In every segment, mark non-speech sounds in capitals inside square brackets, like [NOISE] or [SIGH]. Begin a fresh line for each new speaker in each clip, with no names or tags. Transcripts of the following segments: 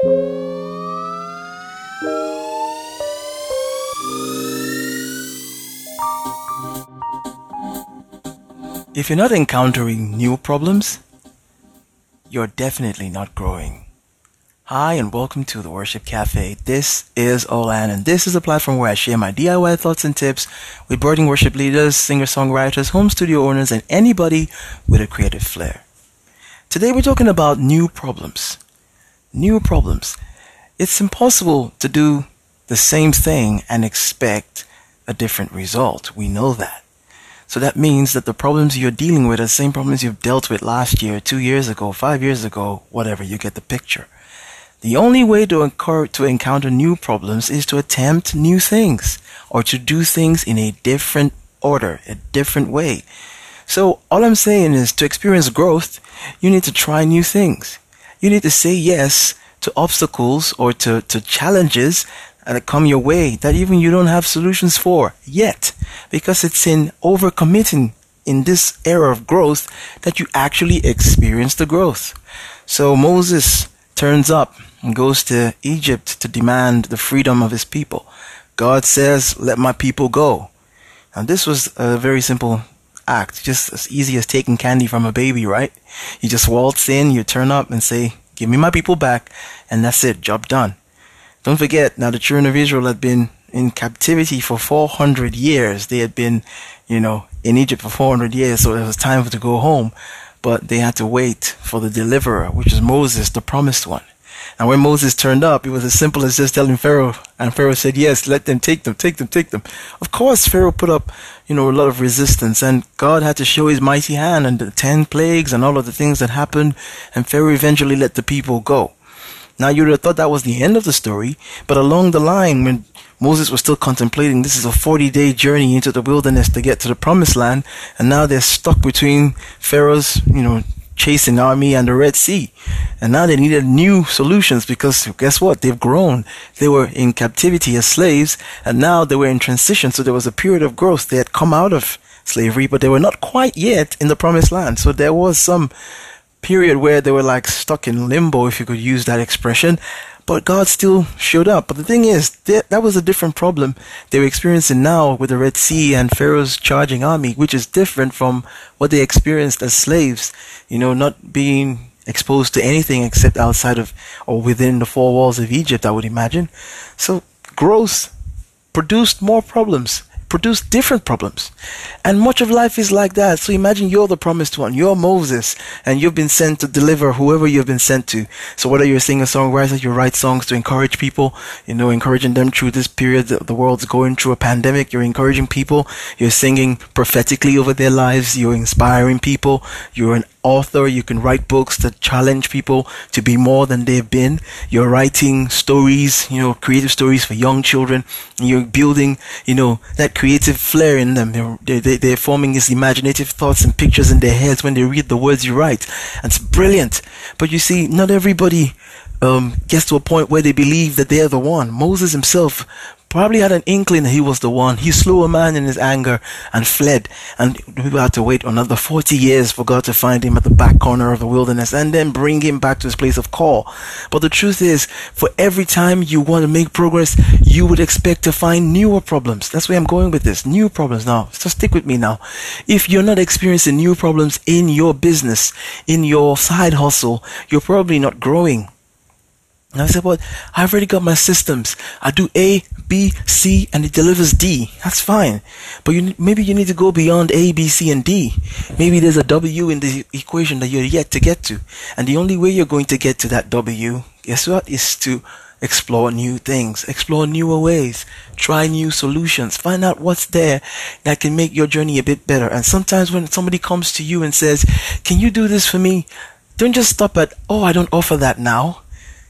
If you're not encountering new problems, you're definitely not growing. Hi, and welcome to the Worship Cafe. This is Olan, and this is a platform where I share my DIY thoughts and tips with budding worship leaders, singer songwriters, home studio owners, and anybody with a creative flair. Today, we're talking about new problems. New problems. It's impossible to do the same thing and expect a different result. We know that. So that means that the problems you're dealing with are the same problems you've dealt with last year, two years ago, five years ago, whatever, you get the picture. The only way to, incur, to encounter new problems is to attempt new things or to do things in a different order, a different way. So all I'm saying is to experience growth, you need to try new things. You need to say yes to obstacles or to, to challenges that come your way that even you don't have solutions for yet because it's in overcommitting in this era of growth that you actually experience the growth. So Moses turns up and goes to Egypt to demand the freedom of his people. God says, let my people go. And this was a very simple act, just as easy as taking candy from a baby, right? You just waltz in, you turn up and say, give me my people back, and that's it, job done. Don't forget, now the children of Israel had been in captivity for 400 years. They had been, you know, in Egypt for 400 years, so it was time to go home. But they had to wait for the deliverer, which is Moses, the promised one. And when Moses turned up, it was as simple as just telling Pharaoh, and Pharaoh said, yes, let them take them, take them, take them. Of course, Pharaoh put up, you know, a lot of resistance, and God had to show his mighty hand and the ten plagues and all of the things that happened, and Pharaoh eventually let the people go. Now you would have thought that was the end of the story, but along the line, when Moses was still contemplating this is a 40 day journey into the wilderness to get to the promised land, and now they're stuck between Pharaoh's, you know, chasing army and the Red Sea. And now they needed new solutions because guess what? They've grown. They were in captivity as slaves, and now they were in transition. So there was a period of growth. They had come out of slavery, but they were not quite yet in the promised land. So there was some period where they were like stuck in limbo, if you could use that expression. But God still showed up. But the thing is, that was a different problem they were experiencing now with the Red Sea and Pharaoh's charging army, which is different from what they experienced as slaves. You know, not being exposed to anything except outside of or within the four walls of Egypt, I would imagine. So growth produced more problems produce different problems. And much of life is like that. So imagine you're the promised one. You're Moses and you've been sent to deliver whoever you've been sent to. So whether you're a singer songwriter, you write songs to encourage people, you know, encouraging them through this period that the world's going through a pandemic, you're encouraging people, you're singing prophetically over their lives, you're inspiring people, you're an author. You can write books that challenge people to be more than they've been. You're writing stories, you know, creative stories for young children. And you're building, you know, that creative flair in them. They're, they're, they're forming these imaginative thoughts and pictures in their heads when they read the words you write. And it's brilliant. But you see, not everybody um, gets to a point where they believe that they're the one. Moses himself probably had an inkling that he was the one. He slew a man in his anger and fled. And we had to wait another 40 years for God to find him at the back corner of the wilderness and then bring him back to his place of call. But the truth is, for every time you want to make progress, you would expect to find newer problems. That's where I'm going with this. New problems now. So stick with me now. If you're not experiencing new problems in your business, in your side hustle, you're probably not growing. And I said, well, I've already got my systems. I do A, B, C, and it delivers D. That's fine. But you, maybe you need to go beyond A, B, C, and D. Maybe there's a W in the equation that you're yet to get to. And the only way you're going to get to that W, guess what, is to explore new things, explore newer ways, try new solutions, find out what's there that can make your journey a bit better. And sometimes when somebody comes to you and says, can you do this for me? Don't just stop at, oh, I don't offer that now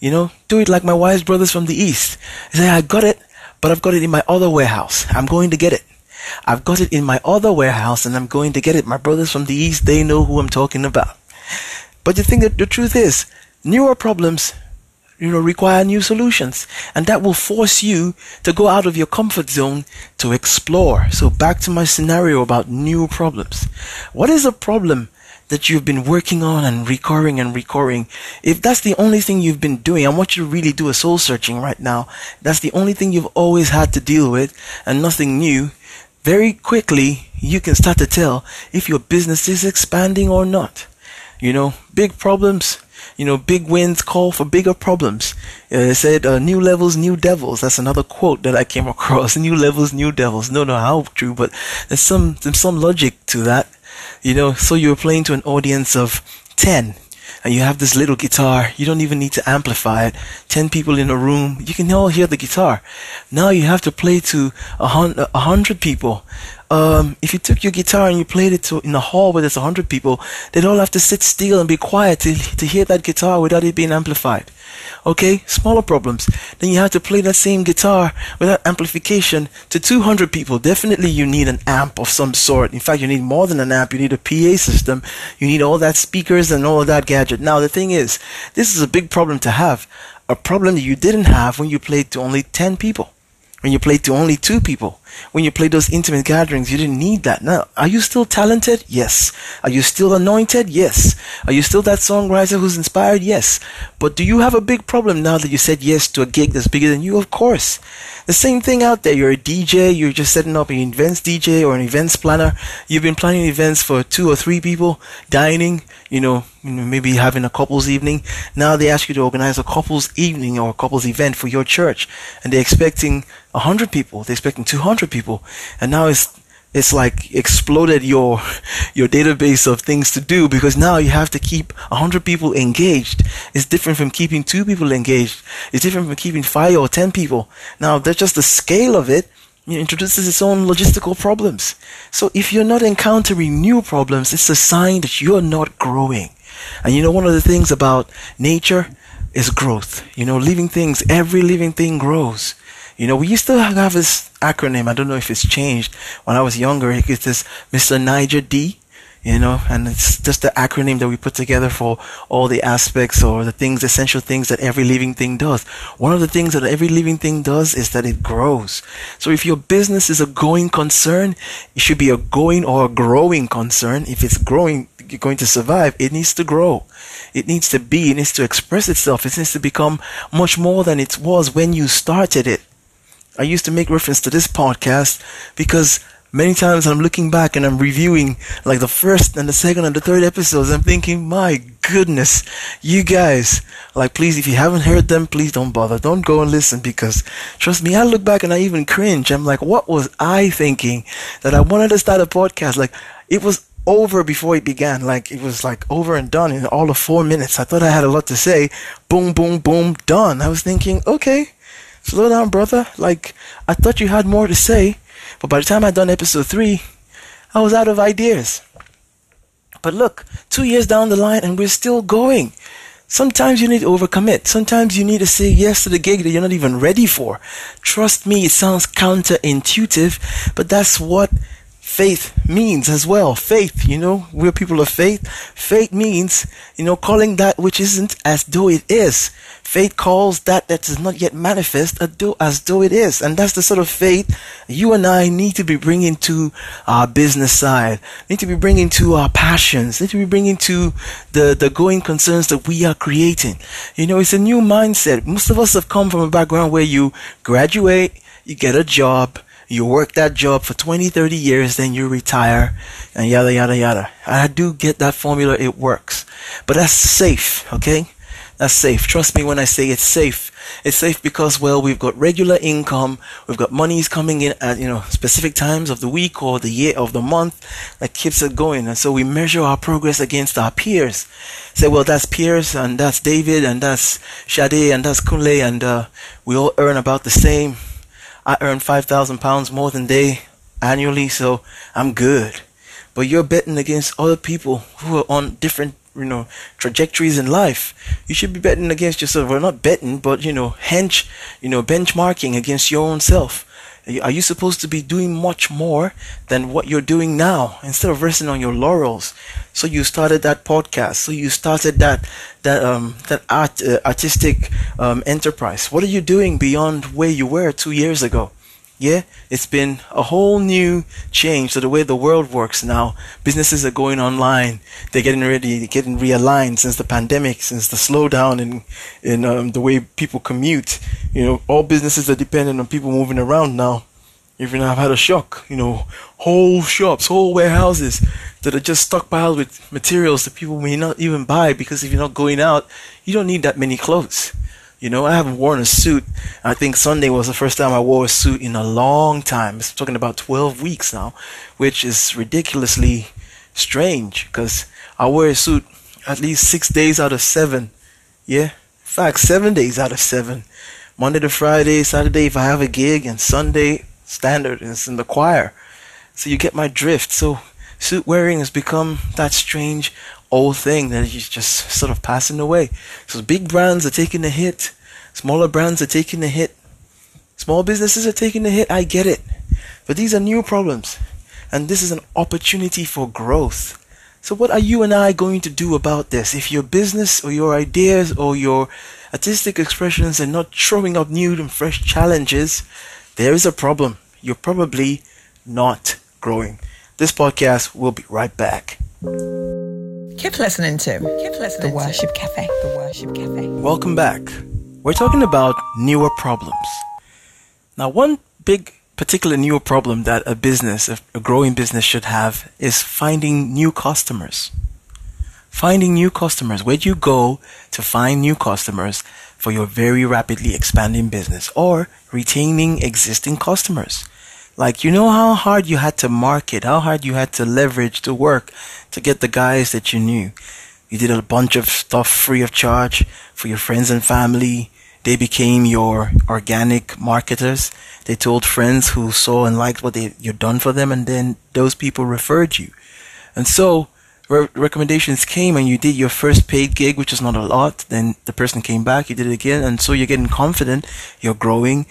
you know, do it like my wise brothers from the east. They Say, I got it, but I've got it in my other warehouse. I'm going to get it. I've got it in my other warehouse and I'm going to get it. My brothers from the east, they know who I'm talking about. But you think that the truth is, newer problems, you know, require new solutions. And that will force you to go out of your comfort zone to explore. So back to my scenario about new problems. What is a problem that you've been working on and recurring and recurring, if that's the only thing you've been doing, I want you to really do a soul searching right now. That's the only thing you've always had to deal with and nothing new. Very quickly, you can start to tell if your business is expanding or not. You know, big problems, you know, big wins call for bigger problems. Uh, it said, uh, new levels, new devils. That's another quote that I came [LAUGHS] across. New levels, new devils. No, no, how true, but there's some, there's some logic to that. You know, so you're playing to an audience of 10 and you have this little guitar. You don't even need to amplify it. 10 people in a room. You can all hear the guitar. Now you have to play to a hundred people. Um, if you took your guitar and you played it to, in a hall where there's a hundred people, they'd all have to sit still and be quiet to, to hear that guitar without it being amplified. Okay, smaller problems. Then you have to play that same guitar without amplification to 200 people. Definitely you need an amp of some sort. In fact, you need more than an amp. You need a PA system. You need all that speakers and all that gadget. Now, the thing is, this is a big problem to have. A problem that you didn't have when you played to only 10 people. When you played to only two people when you play those intimate gatherings, you didn't need that. Now, are you still talented? Yes. Are you still anointed? Yes. Are you still that songwriter who's inspired? Yes. But do you have a big problem now that you said yes to a gig that's bigger than you? Of course. The same thing out there. You're a DJ, you're just setting up an events DJ or an events planner. You've been planning events for two or three people, dining, you know, maybe having a couples evening. Now they ask you to organize a couples evening or a couples event for your church and they're expecting 100 people, they're expecting 200 people. And now it's it's like exploded your [LAUGHS] your database of things to do because now you have to keep 100 people engaged. It's different from keeping two people engaged. It's different from keeping five or 10 people. Now that's just the scale of it it introduces its own logistical problems so if you're not encountering new problems it's a sign that you're not growing and you know one of the things about nature is growth you know living things every living thing grows you know, we used to have this acronym. I don't know if it's changed. When I was younger, it's this Mr. Niger D. You know, and it's just the acronym that we put together for all the aspects or the things, essential things that every living thing does. One of the things that every living thing does is that it grows. So if your business is a going concern, it should be a going or a growing concern. If it's growing, you're going to survive, it needs to grow. It needs to be, it needs to express itself. It needs to become much more than it was when you started it. I used to make reference to this podcast because many times I'm looking back and I'm reviewing like the first and the second and the third episodes. I'm thinking, my goodness, you guys, like, please, if you haven't heard them, please don't bother. Don't go and listen because trust me, I look back and I even cringe. I'm like, what was I thinking that I wanted to start a podcast? Like, it was over before it began. Like, it was like over and done in all of four minutes. I thought I had a lot to say. Boom, boom, boom, done. I was thinking, okay Slow down, brother. Like, I thought you had more to say, but by the time I'd done episode 3, I was out of ideas. But look, two years down the line and we're still going. Sometimes you need to overcommit. Sometimes you need to say yes to the gig that you're not even ready for. Trust me, it sounds counterintuitive, but that's what faith means as well. Faith, you know, we're people of faith. Faith means, you know, calling that which isn't as though it is. Faith calls that that is not yet manifest as though it is. And that's the sort of faith you and I need to be bringing to our business side, need to be bringing to our passions, need to be bringing to the, the going concerns that we are creating. You know, it's a new mindset. Most of us have come from a background where you graduate, you get a job, you work that job for 20, 30 years, then you retire, and yada, yada, yada. I do get that formula, it works. But that's safe, okay? That's safe. Trust me when I say it's safe. It's safe because, well, we've got regular income, we've got monies coming in at, you know, specific times of the week or the year of the month that keeps it going. And so we measure our progress against our peers. Say, well, that's Pierce and that's David and that's Shade and that's Kunle and uh, we all earn about the same I earn five thousand pounds more than they annually, so I'm good. But you're betting against other people who are on different, you know, trajectories in life. You should be betting against yourself. Well, not betting, but you know, hench, you know, benchmarking against your own self. Are you supposed to be doing much more than what you're doing now instead of resting on your laurels? So you started that podcast. So you started that that um that art uh, artistic um, enterprise. What are you doing beyond where you were two years ago? Yeah, it's been a whole new change to the way the world works now. Businesses are going online. They're getting ready, they're getting realigned since the pandemic, since the slowdown in in um, the way people commute. You know, all businesses are dependent on people moving around now. Even I've had a shock. You know, whole shops, whole warehouses that are just stockpiled with materials that people may not even buy because if you're not going out, you don't need that many clothes. You know, I haven't worn a suit. I think Sunday was the first time I wore a suit in a long time. I'm talking about 12 weeks now, which is ridiculously strange because I wear a suit at least six days out of seven. Yeah, in fact, seven days out of seven. Monday to Friday, Saturday if I have a gig, and Sunday standard is in the choir. So you get my drift. So suit wearing has become that strange old thing that is just sort of passing away. So big brands are taking a hit, smaller brands are taking a hit, small businesses are taking a hit. I get it, but these are new problems, and this is an opportunity for growth. So what are you and I going to do about this? If your business or your ideas or your artistic expressions are not throwing up new and fresh challenges, there is a problem. You're probably not growing. This podcast will be right back.
Keep listening to Keep listening the Worship to. Cafe. The Worship Cafe.
Welcome back. We're talking about newer problems. Now, one big particular newer problem that a business, a growing business should have is finding new customers. Finding new customers. Where do you go to find new customers for your very rapidly expanding business or retaining existing customers? Like, you know how hard you had to market, how hard you had to leverage to work to get the guys that you knew. You did a bunch of stuff free of charge for your friends and family. They became your organic marketers. They told friends who saw and liked what they, you'd done for them, and then those people referred you. And so, re- recommendations came, and you did your first paid gig, which is not a lot. Then the person came back, you did it again, and so you're getting confident, you're growing,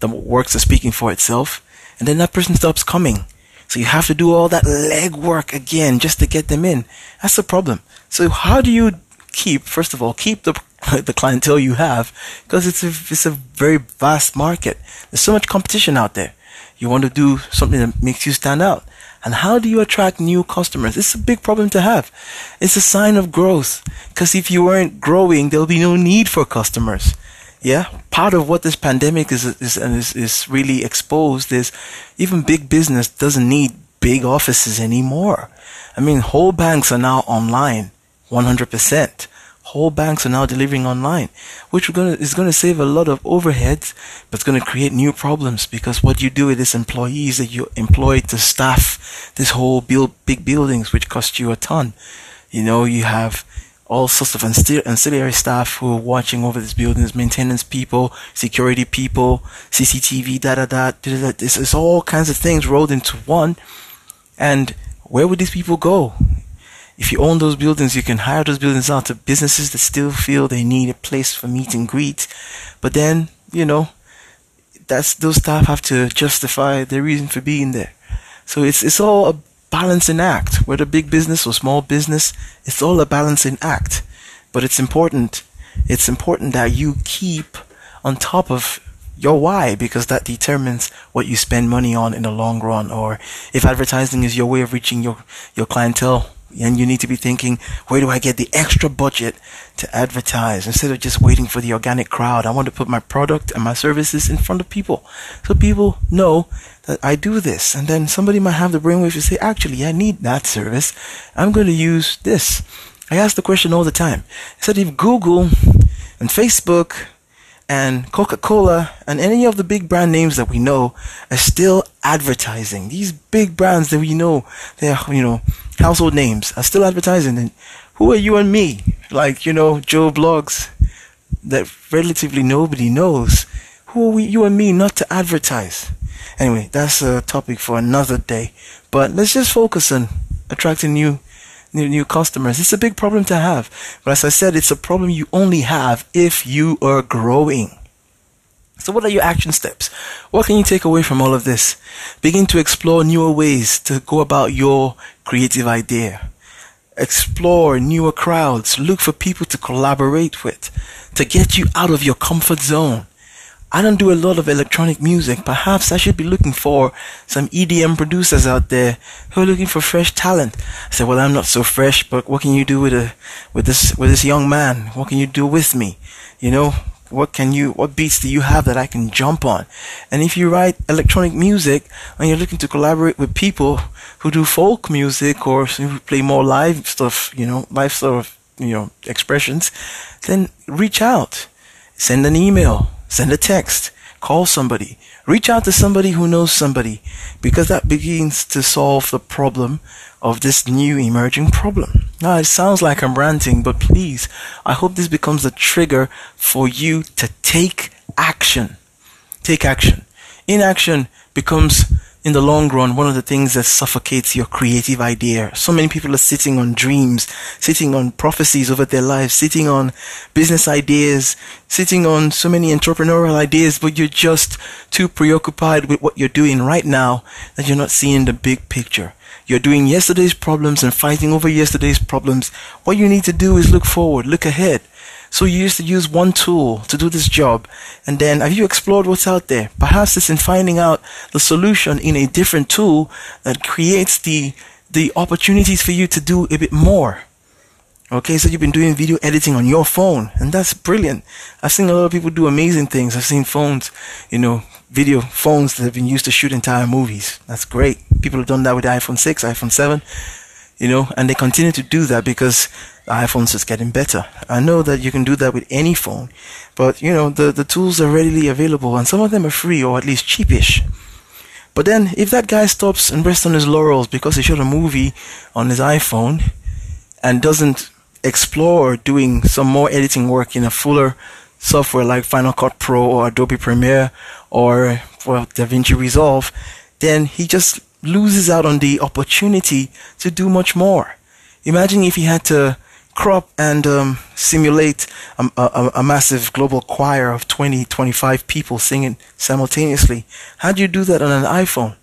the works are speaking for itself and then that person stops coming. So you have to do all that legwork again just to get them in. That's the problem. So how do you keep, first of all, keep the [LAUGHS] the clientele you have because it's a it's a very vast market. There's so much competition out there. You want to do something that makes you stand out. And how do you attract new customers? It's a big problem to have. It's a sign of growth because if you weren't growing, there'll be no need for customers yeah. Part of what this pandemic is is is, is really exposed is even big business doesn't need big offices anymore. I mean whole banks are now online 100% whole banks are now delivering online which gonna, is going to save a lot of overheads but it's going to create new problems because what you do with these employees that you employ to staff this whole build big buildings which cost you a ton. You know you have all sorts of ancillary staff who are watching over these buildings, maintenance people, security people, CCTV, da da da. da, da. This is all kinds of things rolled into one. And where would these people go? If you own those buildings, you can hire those buildings out to businesses that still feel they need a place for meet and greet. But then, you know, that's those staff have to justify their reason for being there. So it's it's all a balancing act. Whether big business or small business, it's all a balancing act. But it's important. It's important that you keep on top of your why because that determines what you spend money on in the long run. Or if advertising is your way of reaching your, your clientele, and you need to be thinking, where do I get the extra budget to advertise instead of just waiting for the organic crowd? I want to put my product and my services in front of people so people know that I do this. And then somebody might have the brainwave to say, actually, I need that service. I'm going to use this. I ask the question all the time. I said, if Google and Facebook and Coca-Cola and any of the big brand names that we know are still advertising. These big brands that we know, they're, you know, household names are still advertising. And who are you and me? Like, you know, Joe Bloggs that relatively nobody knows. Who are we, you and me not to advertise? Anyway, that's a topic for another day. But let's just focus on attracting new new, new customers. It's a big problem to have. But as I said, it's a problem you only have if you are growing. So what are your action steps? What can you take away from all of this? Begin to explore newer ways to go about your creative idea. Explore newer crowds. Look for people to collaborate with, to get you out of your comfort zone. I don't do a lot of electronic music. Perhaps I should be looking for some EDM producers out there who are looking for fresh talent. I said, well, I'm not so fresh, but what can you do with a, with this, with this young man? What can you do with me? You know, what can you, what beats do you have that I can jump on? And if you write electronic music and you're looking to collaborate with people who do folk music or who play more live stuff, you know, live sort of, you know, expressions, then reach out, send an email, Send a text. Call somebody. Reach out to somebody who knows somebody because that begins to solve the problem of this new emerging problem. Now, it sounds like I'm ranting, but please, I hope this becomes a trigger for you to take action. Take action. Inaction becomes in the long run, one of the things that suffocates your creative idea. So many people are sitting on dreams, sitting on prophecies over their lives, sitting on business ideas, sitting on so many entrepreneurial ideas, but you're just too preoccupied with what you're doing right now that you're not seeing the big picture. You're doing yesterday's problems and fighting over yesterday's problems. What you need to do is look forward, look ahead. So you used to use one tool to do this job, and then have you explored what's out there? Perhaps it's in finding out the solution in a different tool that creates the the opportunities for you to do a bit more. Okay, so you've been doing video editing on your phone, and that's brilliant. I've seen a lot of people do amazing things. I've seen phones, you know, video phones that have been used to shoot entire movies. That's great. People have done that with iPhone 6, iPhone 7, you know, and they continue to do that because the iPhone's is getting better. I know that you can do that with any phone, but you know, the, the tools are readily available and some of them are free or at least cheapish. But then if that guy stops and rests on his laurels because he shot a movie on his iPhone and doesn't explore doing some more editing work in a fuller software like Final Cut Pro or Adobe Premiere or well DaVinci Resolve, then he just loses out on the opportunity to do much more. Imagine if he had to crop and um, simulate a, a, a, massive global choir of 20, 25 people singing simultaneously. How do you do that on an iPhone?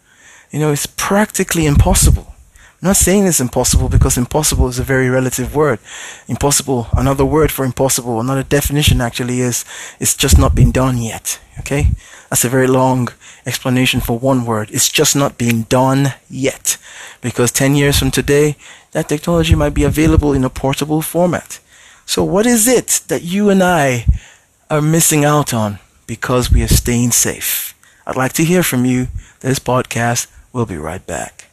You know, it's practically impossible. I'm not saying it's impossible because impossible is a very relative word. Impossible, another word for impossible, another definition actually is it's just not been done yet. Okay? That's a very long explanation for one word. It's just not being done yet. Because 10 years from today, that technology might be available in a portable format. So, what is it that you and I are missing out on because we are staying safe? I'd like to hear from you. This podcast will be right back.